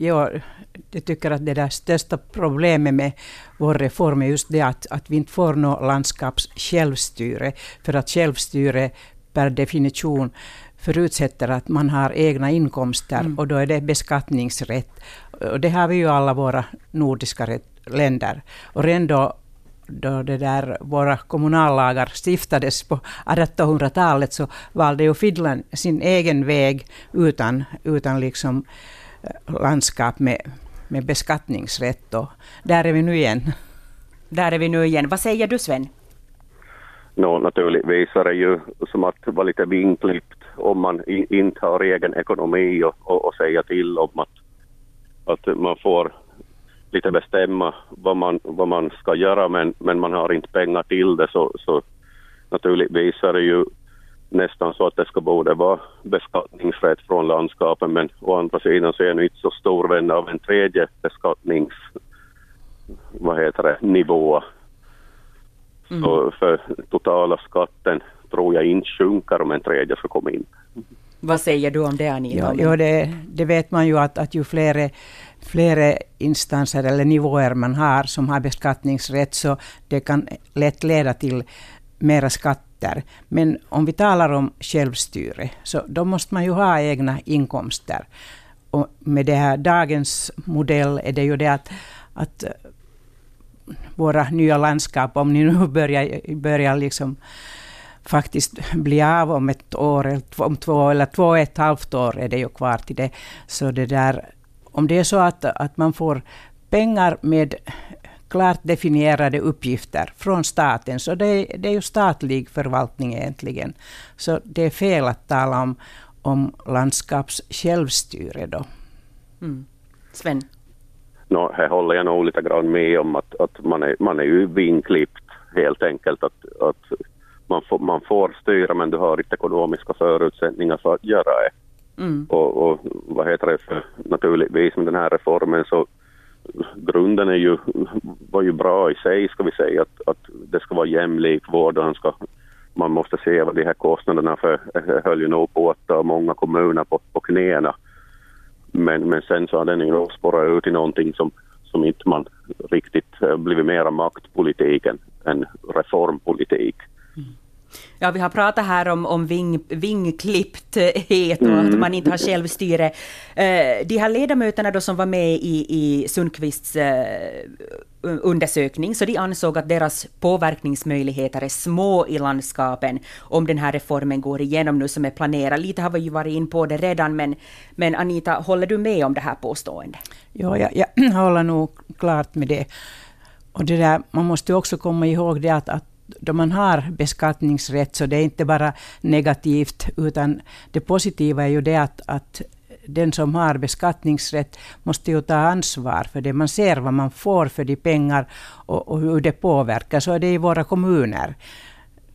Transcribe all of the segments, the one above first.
jag, jag tycker att det där största problemet med vår reform är just det att, att vi inte får något landskaps självstyre, för att självstyre per definition förutsätter att man har egna inkomster mm. och då är det beskattningsrätt. Och det har vi ju alla våra nordiska länder. Och redan då, det där, våra kommunallagar stiftades på 1800-talet så valde ju Finland sin egen väg utan, utan liksom landskap med, med beskattningsrätt. Och där är vi nu igen. Där är vi nu igen. Vad säger du Sven? No, naturligtvis är det ju som att vara lite vingklippt om man inte har egen ekonomi och, och, och säga till om att, att man får lite bestämma vad man, vad man ska göra men, men man har inte pengar till det så, så naturligtvis är det ju nästan så att det ska borde vara beskattningsrätt från landskapen men å andra sidan så är jag inte så stor vän av en tredje beskattnings vad heter det, nivå. Mm. Så för totala skatten tror jag inte sjunker om en tredje ska komma in. Vad säger du om det Anita? Ja, ja det, det, vet man ju att, att ju fler, fler instanser eller nivåer man har som har beskattningsrätt så det kan lätt leda till mera skatter. Men om vi talar om självstyre så då måste man ju ha egna inkomster. Och med det här dagens modell är det ju det att, att eh, våra nya landskap, om ni nu börjar, börjar liksom faktiskt bli av om ett år, om två eller två och ett halvt år är det ju kvar till det. Så det där, om det är så att, att man får pengar med klart definierade uppgifter från staten, så det, det är ju statlig förvaltning egentligen. Så det är fel att tala om, om landskaps självstyre då. Mm. Sven? No, här håller jag nog lite grann med om att, att man, är, man är ju vinklippt helt enkelt. Att, att man, får, man får styra men du har inte ekonomiska förutsättningar för att göra det. Mm. Och, och, vad heter det, för naturligtvis med den här reformen så grunden är ju, var ju bra i sig ska vi säga att, att det ska vara jämlik vård och ska, man måste se vad de här kostnaderna för höll ju nog på att ta många kommuner på, på knäna. Men, men sen så har den ju spårat ut i någonting som, som inte man riktigt eh, blivit mera maktpolitik än, än reformpolitik. Ja, vi har pratat här om, om ving, vingklippthet och mm. att man inte har självstyre. Eh, de här ledamöterna då som var med i, i Sundqvists eh, undersökning, så de ansåg att deras påverkningsmöjligheter är små i landskapen om den här reformen går igenom nu som är planerad. Lite har vi ju varit in på det redan, men, men Anita, håller du med om det här påståendet? Ja, jag, jag håller nog klart med det. Och det där, man måste också komma ihåg det att, att då man har beskattningsrätt, så det är inte bara negativt, utan det positiva är ju det att, att den som har beskattningsrätt måste ju ta ansvar för det. Man ser vad man får för de pengar och, och hur det påverkar. Så är det i våra kommuner.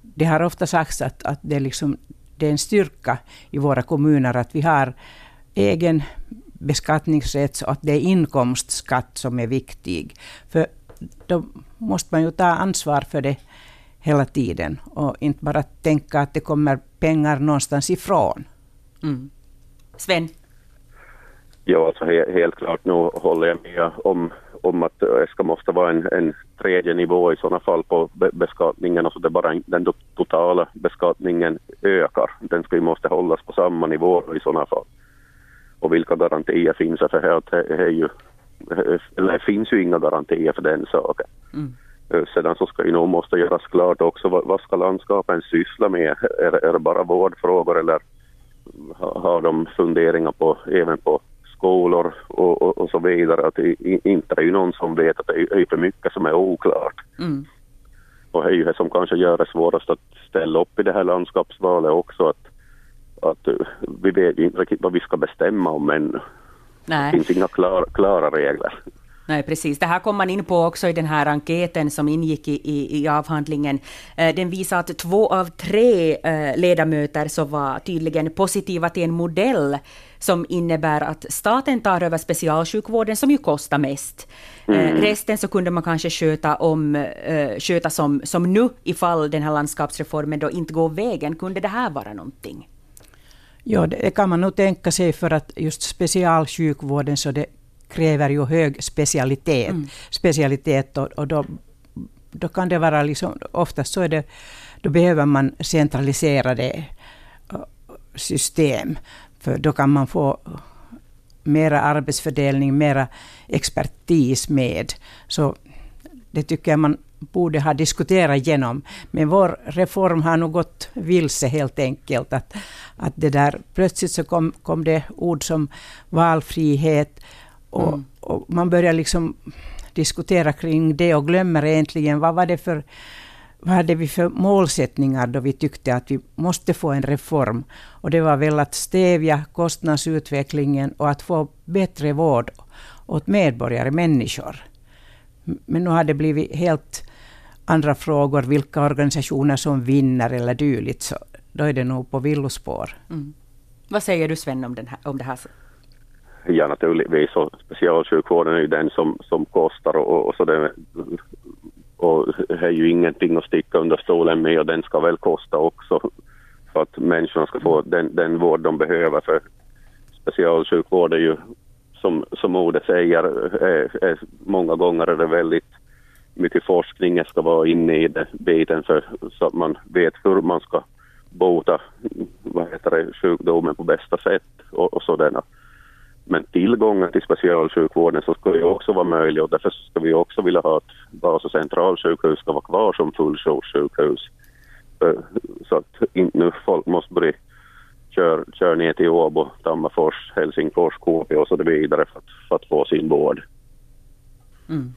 Det har ofta sagts att, att det, är liksom, det är en styrka i våra kommuner att vi har egen beskattningsrätt och att det är inkomstskatt som är viktig. För då måste man ju ta ansvar för det hela tiden och inte bara tänka att det kommer pengar någonstans ifrån. Mm. Sven? Ja, alltså he helt klart nu håller jag med om, om att det ska måste vara en, en tredje nivå i sådana fall på be beskattningen, alltså det bara den totala beskattningen ökar. Den ska ju måste hållas på samma nivå i sådana fall. Och vilka garantier finns det för det? Det, ju, eller det finns ju inga garantier för den saken. Mm. Eh, sedan så ska ju nog måste göras klart också vad, vad ska landskapen syssla med? Är, är det bara vårdfrågor eller har de funderingar på även på skolor och, och, och så vidare? Att det, inte är ju någon som vet att det är för mycket som är oklart. Mm. Och det är ju det som kanske gör det svårast att ställa upp i det här landskapsvalet också att, att eh, vi vet inte riktigt vad vi ska bestämma om ännu. Det finns inga klara, klara regler. Nej, precis. Det här kom man in på också i den här enkäten som ingick i, i, i avhandlingen. Eh, den visar att två av tre eh, ledamöter så var tydligen positiva till en modell som innebär att staten tar över specialsjukvården som ju kostar mest. Eh, mm. Resten så kunde man kanske sköta, om, sköta som, som nu ifall den här landskapsreformen då inte går vägen. Kunde det här vara någonting? Ja, det kan man nog tänka sig för att just specialsjukvården så det kräver ju hög specialitet. Mm. specialitet och, och då, då kan det vara liksom, oftast så är det, då behöver man centraliserade system. För då kan man få mera arbetsfördelning, mera expertis med. Så det tycker jag man borde ha diskuterat igenom. Men vår reform har nog gått vilse helt enkelt. Att, att det där, plötsligt så kom, kom det ord som valfrihet och, mm. och man börjar liksom diskutera kring det och glömmer egentligen vad var det för vad hade vi för målsättningar då vi tyckte att vi måste få en reform? Och det var väl att stävja kostnadsutvecklingen och att få bättre vård åt medborgare, människor. Men nu har det blivit helt andra frågor, vilka organisationer som vinner eller dylikt, så då är det nog på villospår. Mm. Vad säger du Sven om, den här, om det här? Ja naturligtvis, och specialsjukvården är ju den som, som kostar och, och så det, och det är ju ingenting att sticka under stolen med och den ska väl kosta också för att människorna ska få den, den vård de behöver. För specialsjukvård är ju som, som ordet säger, är, är, många gånger är det väldigt mycket forskning ska vara inne i den biten för, så att man vet hur man ska bota vad heter det, sjukdomen på bästa sätt och, och sådana. Men tillgången till specialsjukvården så ska ju också vara möjlig och därför ska vi också vilja ha att bas och centralsjukhus ska vara kvar som fulljourssjukhus. Så att inte nu folk måste börja köra kör ner till Åbo, Tammerfors, Helsingfors, KP och så vidare för att, för att få sin vård. Mm.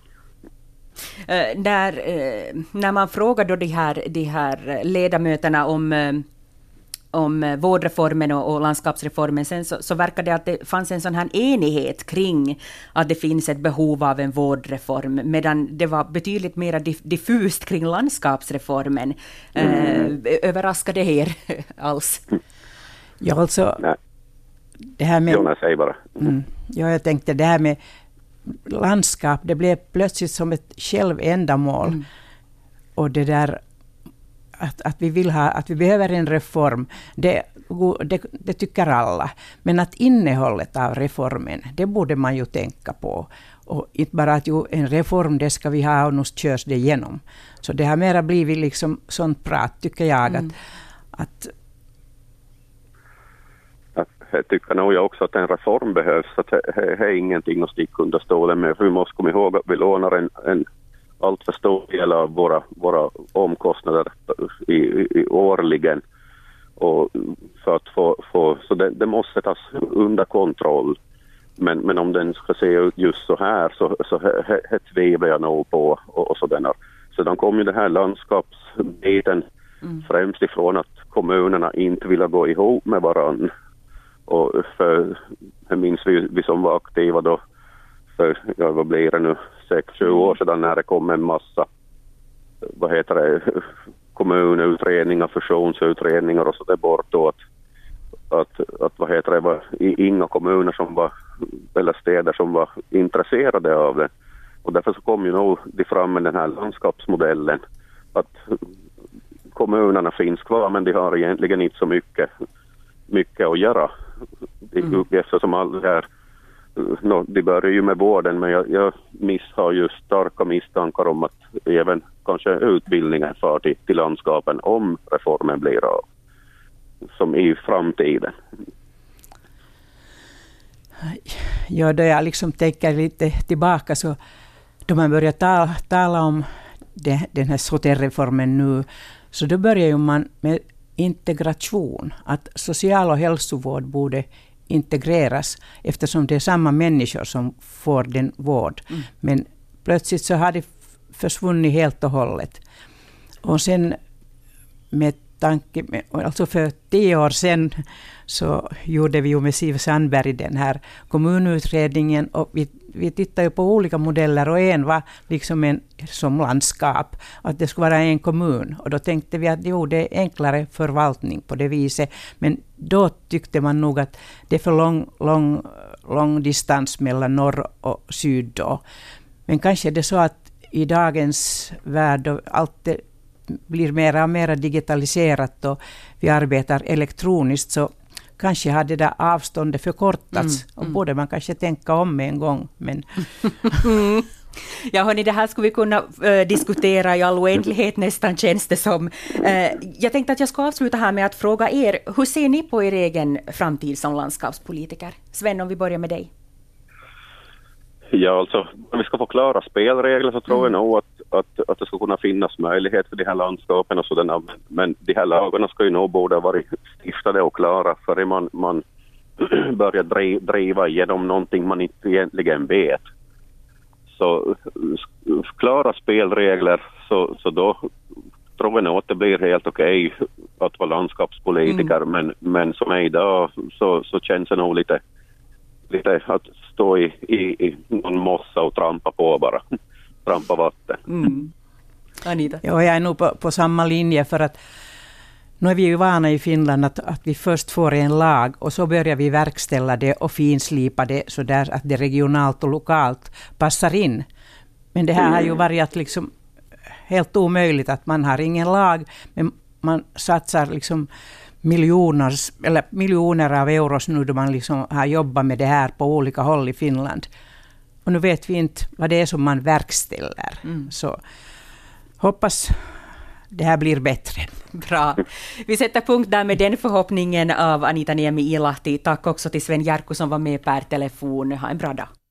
Uh, när, uh, när man frågar då de här, de här ledamöterna om uh, om vårdreformen och, och landskapsreformen, sen så, så verkar det att det fanns en sån här enighet kring att det finns ett behov av en vårdreform, medan det var betydligt mer diffust kring landskapsreformen. Mm. Eh, överraskar det er alls? Ja, alltså... Nej. Det här med... Jonas, säg bara. Mm, ja, jag tänkte det här med landskap, det blev plötsligt som ett självändamål. Mm. Och det där att, att vi vill ha, att vi behöver en reform, det, det, det, tycker alla. Men att innehållet av reformen, det borde man ju tänka på. Och inte bara att ju, en reform, det ska vi ha och nu körs det igenom. Så det har mera blivit liksom sånt prat, tycker jag. Mm. Att, att jag tycker nog jag också att en reform behövs. Att det, är ingenting att sticka under stolen med. Vi måste komma ihåg att vi lånar en, en allt för stor del av våra, våra omkostnader i, i, årligen. Och för att få, få, så det, det måste tas under kontroll. Men, men om den ska se ut just så här så, så det tvivlar jag nog på. Och, och sådär. Sedan kom ju den här landskapsbiten mm. främst ifrån att kommunerna inte ville gå ihop med varann. Och för, jag minns vi, vi som var aktiva då för, ja vad blir det nu, sex, sju år sedan när det kom en massa, vad heter det, kommunutredningar, fusionsutredningar och så där bort då att, att, att vad heter det, var inga kommuner som var, eller städer som var intresserade av det. Och därför så kom ju nog de fram med den här landskapsmodellen att kommunerna finns kvar men de har egentligen inte så mycket, mycket att göra. Mm. Eftersom all det här no, de börjar ju med vården men jag, jag har ju starka misstankar om att även kanske utbildningen far till, till landskapen om reformen blir av. Som i framtiden. Ja, då jag liksom tänker lite tillbaka så då man börjar tala, tala om det, den här SOTE-reformen nu, så då börjar ju man med integration, att social och hälsovård borde integreras eftersom det är samma människor som får den vård. Mm. Men plötsligt så har det försvunnit helt och hållet. Och sen med tanke, alltså för tio år sedan så gjorde vi ju med Siv Sandberg den här kommunutredningen och vi, vi tittade ju på olika modeller och en var liksom en som landskap, att det skulle vara en kommun. Och då tänkte vi att jo, det är enklare förvaltning på det viset. Men då tyckte man nog att det är för lång, lång, lång distans mellan norr och syd då. Men kanske är det så att i dagens värld, och allt det blir mer och mer digitaliserat och vi arbetar elektroniskt, så kanske har det där avståndet förkortats. Mm. Och mm. borde man kanske tänka om en gång. Men mm. Ja, hörni, det här skulle vi kunna äh, diskutera i all oändlighet nästan, känns det som. Äh, jag tänkte att jag ska avsluta här med att fråga er, hur ser ni på er egen framtid som landskapspolitiker? Sven, om vi börjar med dig. Ja, alltså om vi ska få klara spelregler så tror mm. jag nog att, att, att det ska kunna finnas möjlighet för de här landskapen och sådana, men de här lagarna ska ju nog borde varit stiftade och klara före man, man börjar driva igenom någonting man inte egentligen vet. Så klara spelregler så, så då tror jag nog att det blir helt okej okay att vara landskapspolitiker mm. men, men som är idag så, så känns det nog lite, lite att stå i, i, i någon mossa och trampa på bara. trampa vatten. Mm. Anita? Ja, jag är nog på, på samma linje för att nu är vi ju vana i Finland att, att vi först får en lag och så börjar vi verkställa det och finslipa det så där att det regionalt och lokalt passar in. Men det här har ju mm. varit att liksom helt omöjligt att man har ingen lag, men man satsar liksom miljoner, eller miljoner av euros nu då man liksom har jobbat med det här på olika håll i Finland. Och nu vet vi inte vad det är som man verkställer. Mm. Så hoppas det här blir bättre. Bra. Vi sätter punkt där med den förhoppningen av Anita Niemi Ilahti. Tack också till Sven Jarkko som var med per telefon. Ha en bra dag.